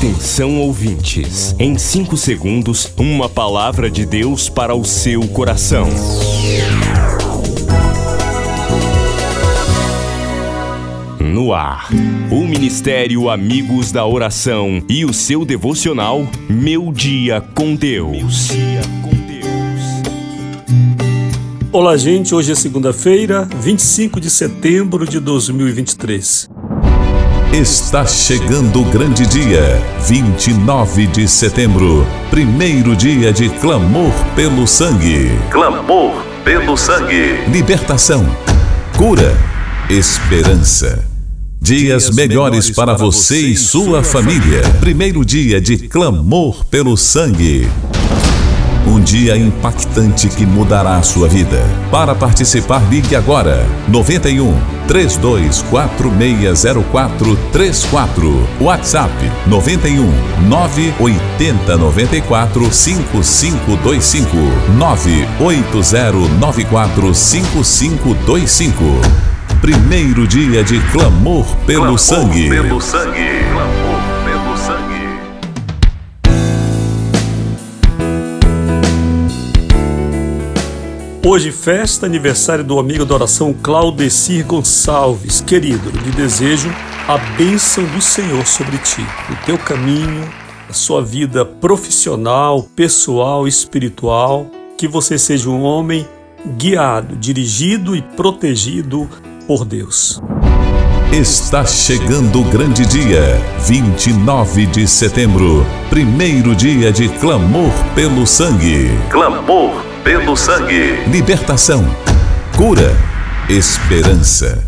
Atenção ouvintes, em 5 segundos, uma palavra de Deus para o seu coração. No ar, o Ministério Amigos da Oração e o seu devocional Meu Dia com Deus. Olá, gente. Hoje é segunda-feira, 25 de setembro de 2023. Está chegando o grande dia, 29 de setembro, primeiro dia de clamor pelo sangue. Clamor pelo sangue. Libertação, cura, esperança. Dias melhores para você e sua família. Primeiro dia de clamor pelo sangue. Um dia impactante que mudará a sua vida. Para participar, ligue agora 91 32460434. WhatsApp 91 980 94 5525 98094 5525. Primeiro dia de clamor pelo clamor sangue. Pelo sangue. Hoje, festa aniversário do amigo da oração Claudecir Gonçalves. Querido, lhe desejo a bênção do Senhor sobre ti, o teu caminho, a sua vida profissional, pessoal, espiritual. Que você seja um homem guiado, dirigido e protegido por Deus. Está chegando o grande dia, 29 de setembro, primeiro dia de clamor pelo sangue. Clamor pelo sangue. Libertação, cura, esperança.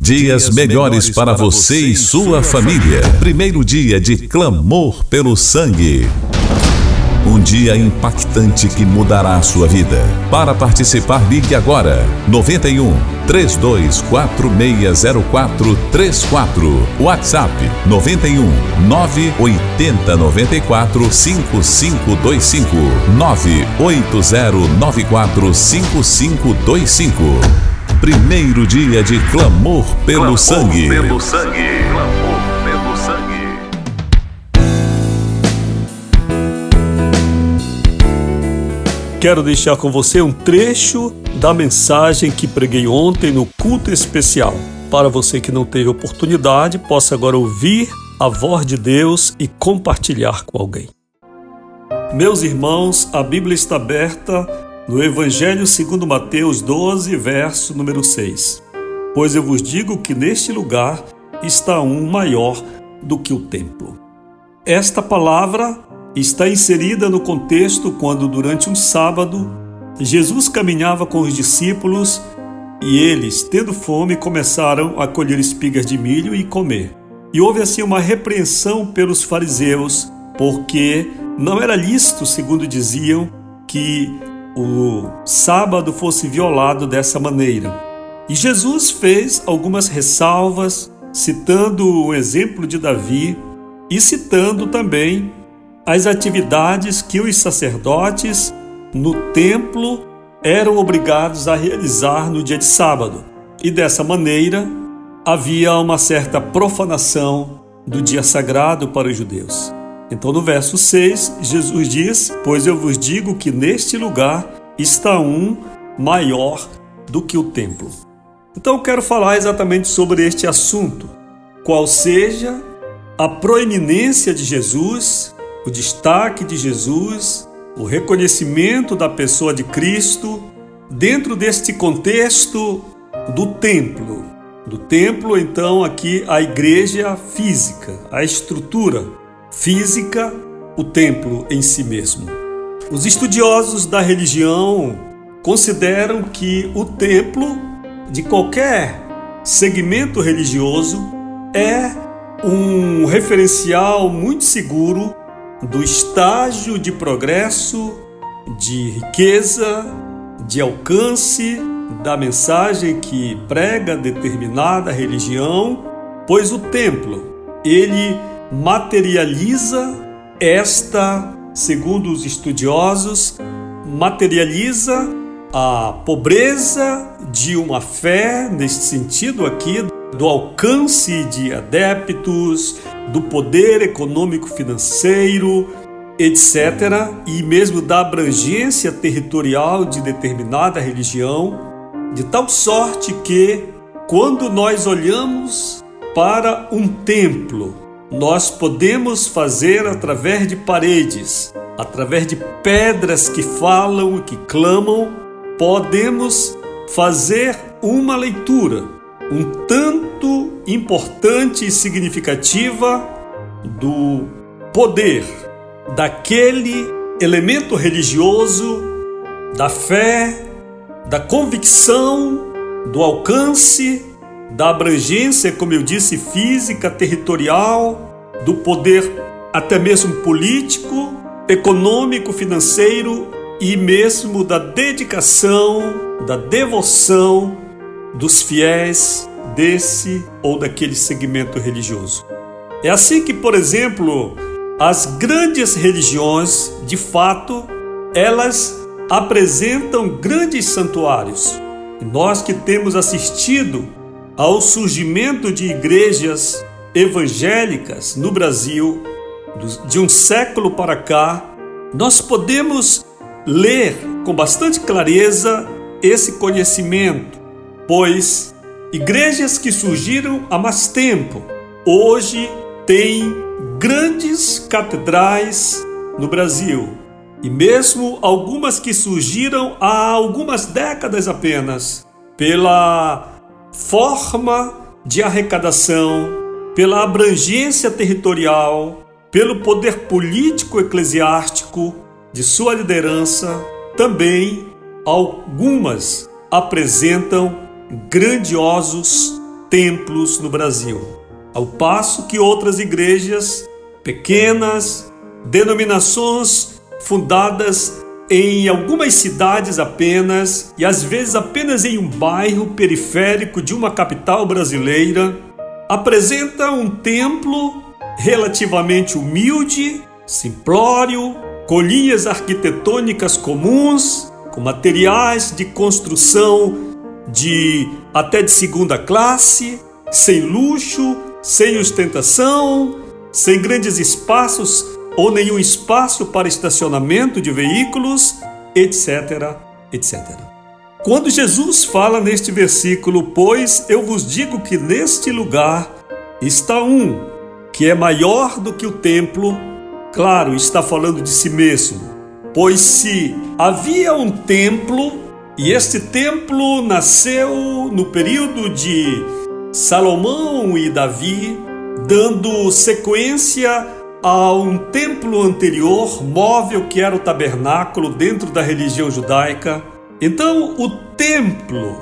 Dias melhores para você e sua família. Primeiro dia de clamor pelo sangue. Um dia impactante que mudará a sua vida. Para participar, ligue agora. 91 32460434. WhatsApp 91 980 94 5525. 98094 5525. Primeiro dia de clamor pelo clamor sangue. Pelo sangue. Quero deixar com você um trecho da mensagem que preguei ontem no culto especial. Para você que não teve oportunidade, possa agora ouvir a voz de Deus e compartilhar com alguém. Meus irmãos, a Bíblia está aberta no Evangelho segundo Mateus 12, verso número 6. Pois eu vos digo que neste lugar está um maior do que o templo. Esta palavra está inserida no contexto quando, durante um sábado, Jesus caminhava com os discípulos e eles, tendo fome, começaram a colher espigas de milho e comer. E houve assim uma repreensão pelos fariseus, porque não era lícito, segundo diziam, que o sábado fosse violado dessa maneira. E Jesus fez algumas ressalvas, citando o exemplo de Davi e citando também as atividades que os sacerdotes no templo eram obrigados a realizar no dia de sábado. E dessa maneira havia uma certa profanação do dia sagrado para os judeus. Então, no verso 6, Jesus diz: Pois eu vos digo que neste lugar está um maior do que o templo. Então, eu quero falar exatamente sobre este assunto, qual seja a proeminência de Jesus o destaque de Jesus, o reconhecimento da pessoa de Cristo dentro deste contexto do templo. Do templo, então, aqui a igreja física, a estrutura física, o templo em si mesmo. Os estudiosos da religião consideram que o templo de qualquer segmento religioso é um referencial muito seguro do estágio de progresso, de riqueza, de alcance da mensagem que prega determinada religião, pois o templo, ele materializa esta, segundo os estudiosos, materializa a pobreza de uma fé, neste sentido aqui do alcance de adeptos, do poder econômico financeiro, etc., e mesmo da abrangência territorial de determinada religião, de tal sorte que, quando nós olhamos para um templo, nós podemos fazer através de paredes, através de pedras que falam e que clamam, podemos fazer uma leitura um tanto importante e significativa do poder daquele elemento religioso, da fé, da convicção, do alcance, da abrangência, como eu disse, física, territorial, do poder até mesmo político, econômico, financeiro e mesmo da dedicação, da devoção dos fiéis desse ou daquele segmento religioso. É assim que, por exemplo, as grandes religiões, de fato, elas apresentam grandes santuários. Nós que temos assistido ao surgimento de igrejas evangélicas no Brasil, de um século para cá, nós podemos ler com bastante clareza esse conhecimento, pois igrejas que surgiram há mais tempo hoje têm grandes catedrais no Brasil. E mesmo algumas que surgiram há algumas décadas apenas pela forma de arrecadação, pela abrangência territorial, pelo poder político eclesiástico de sua liderança, também algumas apresentam grandiosos templos no Brasil, ao passo que outras igrejas pequenas, denominações fundadas em algumas cidades apenas e às vezes apenas em um bairro periférico de uma capital brasileira, apresenta um templo relativamente humilde, simplório, com linhas arquitetônicas comuns, com materiais de construção de até de segunda classe, sem luxo, sem ostentação, sem grandes espaços ou nenhum espaço para estacionamento de veículos, etc, etc. Quando Jesus fala neste versículo, pois eu vos digo que neste lugar está um que é maior do que o templo, claro, está falando de si mesmo. Pois se havia um templo e este templo nasceu no período de Salomão e Davi, dando sequência a um templo anterior, móvel que era o tabernáculo dentro da religião judaica. Então, o templo,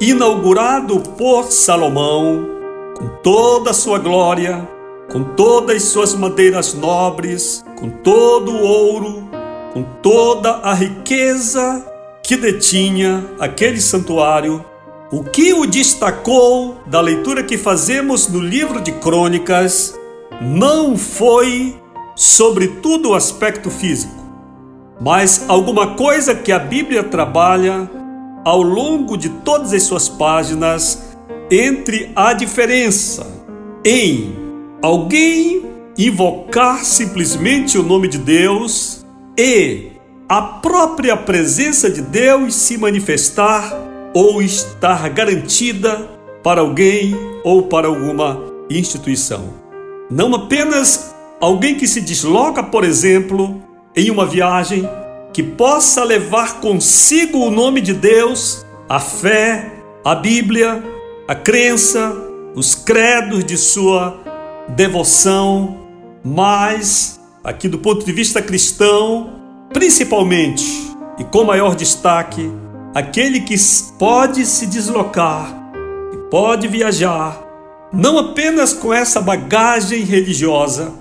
inaugurado por Salomão, com toda a sua glória, com todas as suas madeiras nobres, com todo o ouro, com toda a riqueza que detinha aquele santuário, o que o destacou da leitura que fazemos no livro de Crônicas não foi, sobretudo, o aspecto físico, mas alguma coisa que a Bíblia trabalha ao longo de todas as suas páginas entre a diferença em alguém invocar simplesmente o nome de Deus e a própria presença de Deus se manifestar ou estar garantida para alguém ou para alguma instituição. Não apenas alguém que se desloca, por exemplo, em uma viagem, que possa levar consigo o nome de Deus, a fé, a Bíblia, a crença, os credos de sua devoção, mas, aqui do ponto de vista cristão, principalmente e com maior destaque, aquele que pode se deslocar e pode viajar, não apenas com essa bagagem religiosa,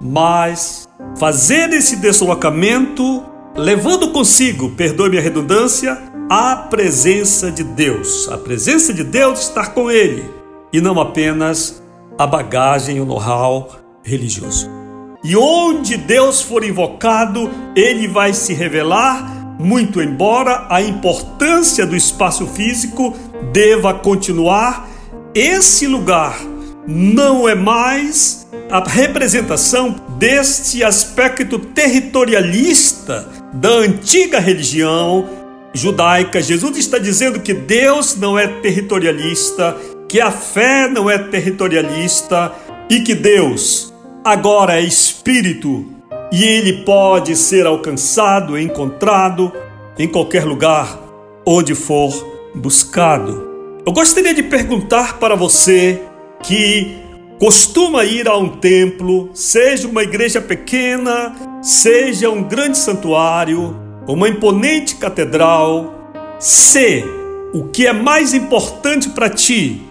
mas fazer esse deslocamento levando consigo, perdoe-me a redundância, a presença de Deus. A presença de Deus estar com ele e não apenas a bagagem, o know-how religioso. E onde Deus for invocado, ele vai se revelar, muito embora a importância do espaço físico deva continuar esse lugar não é mais a representação deste aspecto territorialista da antiga religião judaica. Jesus está dizendo que Deus não é territorialista, que a fé não é territorialista e que Deus agora é espírito e ele pode ser alcançado, encontrado em qualquer lugar onde for buscado. Eu gostaria de perguntar para você que costuma ir a um templo, seja uma igreja pequena, seja um grande santuário, uma imponente catedral, se o que é mais importante para ti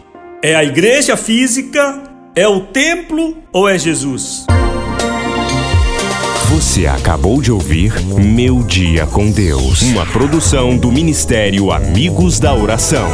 é a igreja física, é o templo ou é Jesus? Você acabou de ouvir Meu Dia com Deus, uma produção do Ministério Amigos da Oração.